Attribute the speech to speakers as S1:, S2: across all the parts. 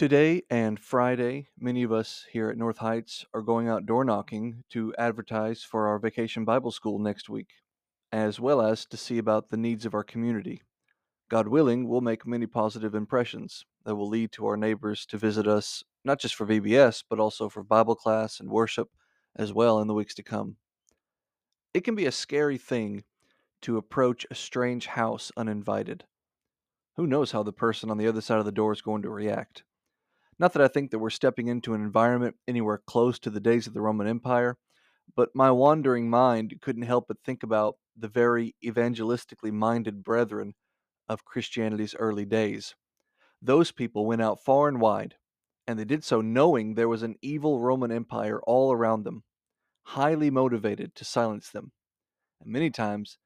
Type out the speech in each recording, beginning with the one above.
S1: Today and Friday, many of us here at North Heights are going out door knocking to advertise for our vacation Bible school next week, as well as to see about the needs of our community. God willing, we'll make many positive impressions that will lead to our neighbors to visit us, not just for VBS, but also for Bible class and worship as well in the weeks to come. It can be a scary thing to approach a strange house uninvited. Who knows how the person on the other side of the door is going to react? Not that I think that we're stepping into an environment anywhere close to the days of the Roman Empire, but my wandering mind couldn't help but think about the very evangelistically minded brethren of Christianity's early days. Those people went out far and wide, and they did so knowing there was an evil Roman Empire all around them, highly motivated to silence them. And many times,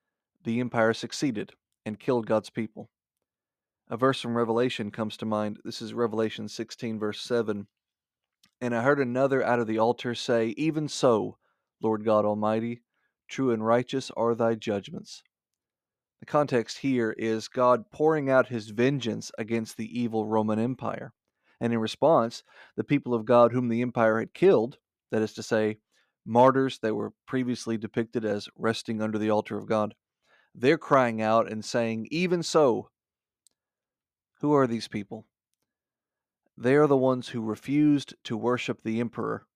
S1: the empire succeeded and killed God's people. A verse from Revelation comes to mind. This is Revelation 16, verse 7. And I heard another out of the altar say, Even so, Lord God Almighty, true and righteous are thy judgments. The context here is God pouring out his vengeance against the evil Roman Empire. And in response, the people of God whom the empire had killed, that is to say, martyrs that were previously depicted as resting under the altar of God, they're crying out and saying, Even so, who are these people? They are the ones who refused to worship the emperor.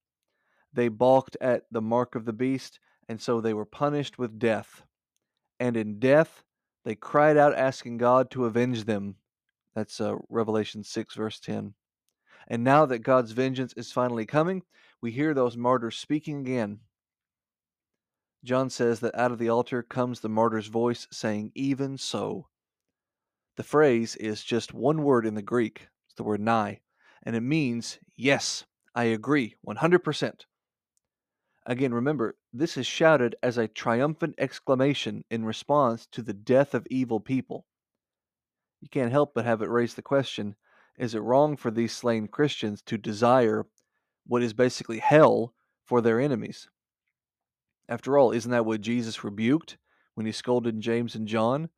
S1: They balked at the mark of the beast, and so they were punished with death. And in death, they cried out, asking God to avenge them. That's uh, Revelation 6, verse 10. And now that God's vengeance is finally coming, we hear those martyrs speaking again. John says that out of the altar comes the martyr's voice saying, Even so. The phrase is just one word in the Greek. It's the word nai, and it means, yes, I agree, 100%. Again, remember, this is shouted as a triumphant exclamation in response to the death of evil people. You can't help but have it raise the question is it wrong for these slain Christians to desire what is basically hell for their enemies? After all, isn't that what Jesus rebuked when he scolded James and John?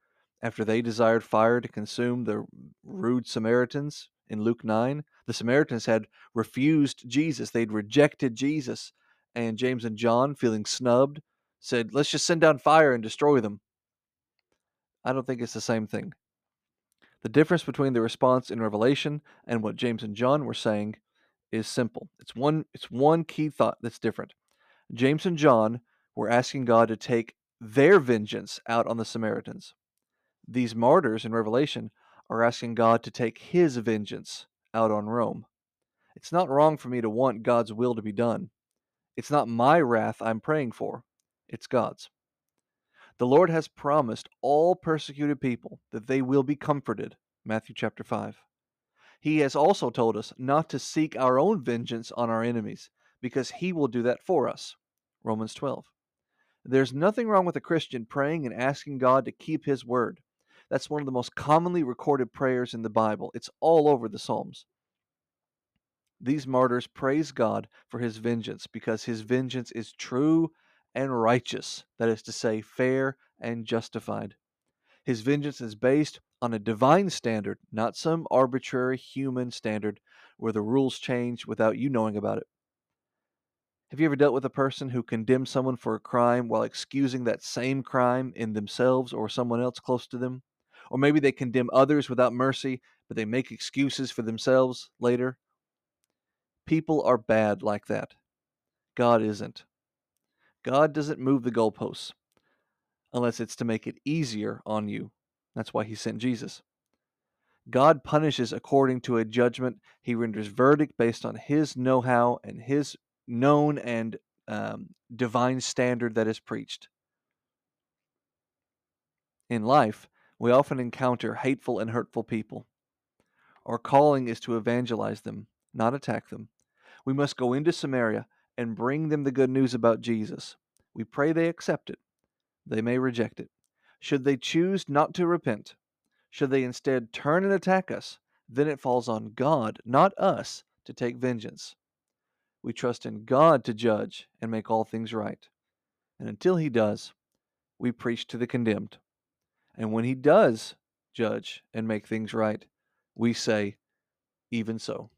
S1: After they desired fire to consume the rude Samaritans in Luke 9. The Samaritans had refused Jesus, they'd rejected Jesus. And James and John, feeling snubbed, said, Let's just send down fire and destroy them. I don't think it's the same thing. The difference between the response in Revelation and what James and John were saying is simple. It's one it's one key thought that's different. James and John were asking God to take their vengeance out on the Samaritans these martyrs in Revelation are asking God to take his vengeance out on Rome. It's not wrong for me to want God's will to be done. It's not my wrath I'm praying for, it's God's. The Lord has promised all persecuted people that they will be comforted. Matthew chapter 5. He has also told us not to seek our own vengeance on our enemies, because He will do that for us. Romans 12. There's nothing wrong with a Christian praying and asking God to keep His word. That's one of the most commonly recorded prayers in the Bible. It's all over the Psalms. These martyrs praise God for his vengeance because his vengeance is true and righteous, that is to say, fair and justified. His vengeance is based on a divine standard, not some arbitrary human standard where the rules change without you knowing about it. Have you ever dealt with a person who condemns someone for a crime while excusing that same crime in themselves or someone else close to them? Or maybe they condemn others without mercy, but they make excuses for themselves later. People are bad like that. God isn't. God doesn't move the goalposts unless it's to make it easier on you. That's why he sent Jesus. God punishes according to a judgment. He renders verdict based on his know how and his known and um, divine standard that is preached. In life, we often encounter hateful and hurtful people. Our calling is to evangelize them, not attack them. We must go into Samaria and bring them the good news about Jesus. We pray they accept it. They may reject it. Should they choose not to repent, should they instead turn and attack us, then it falls on God, not us, to take vengeance. We trust in God to judge and make all things right. And until He does, we preach to the condemned. And when he does judge and make things right, we say, even so.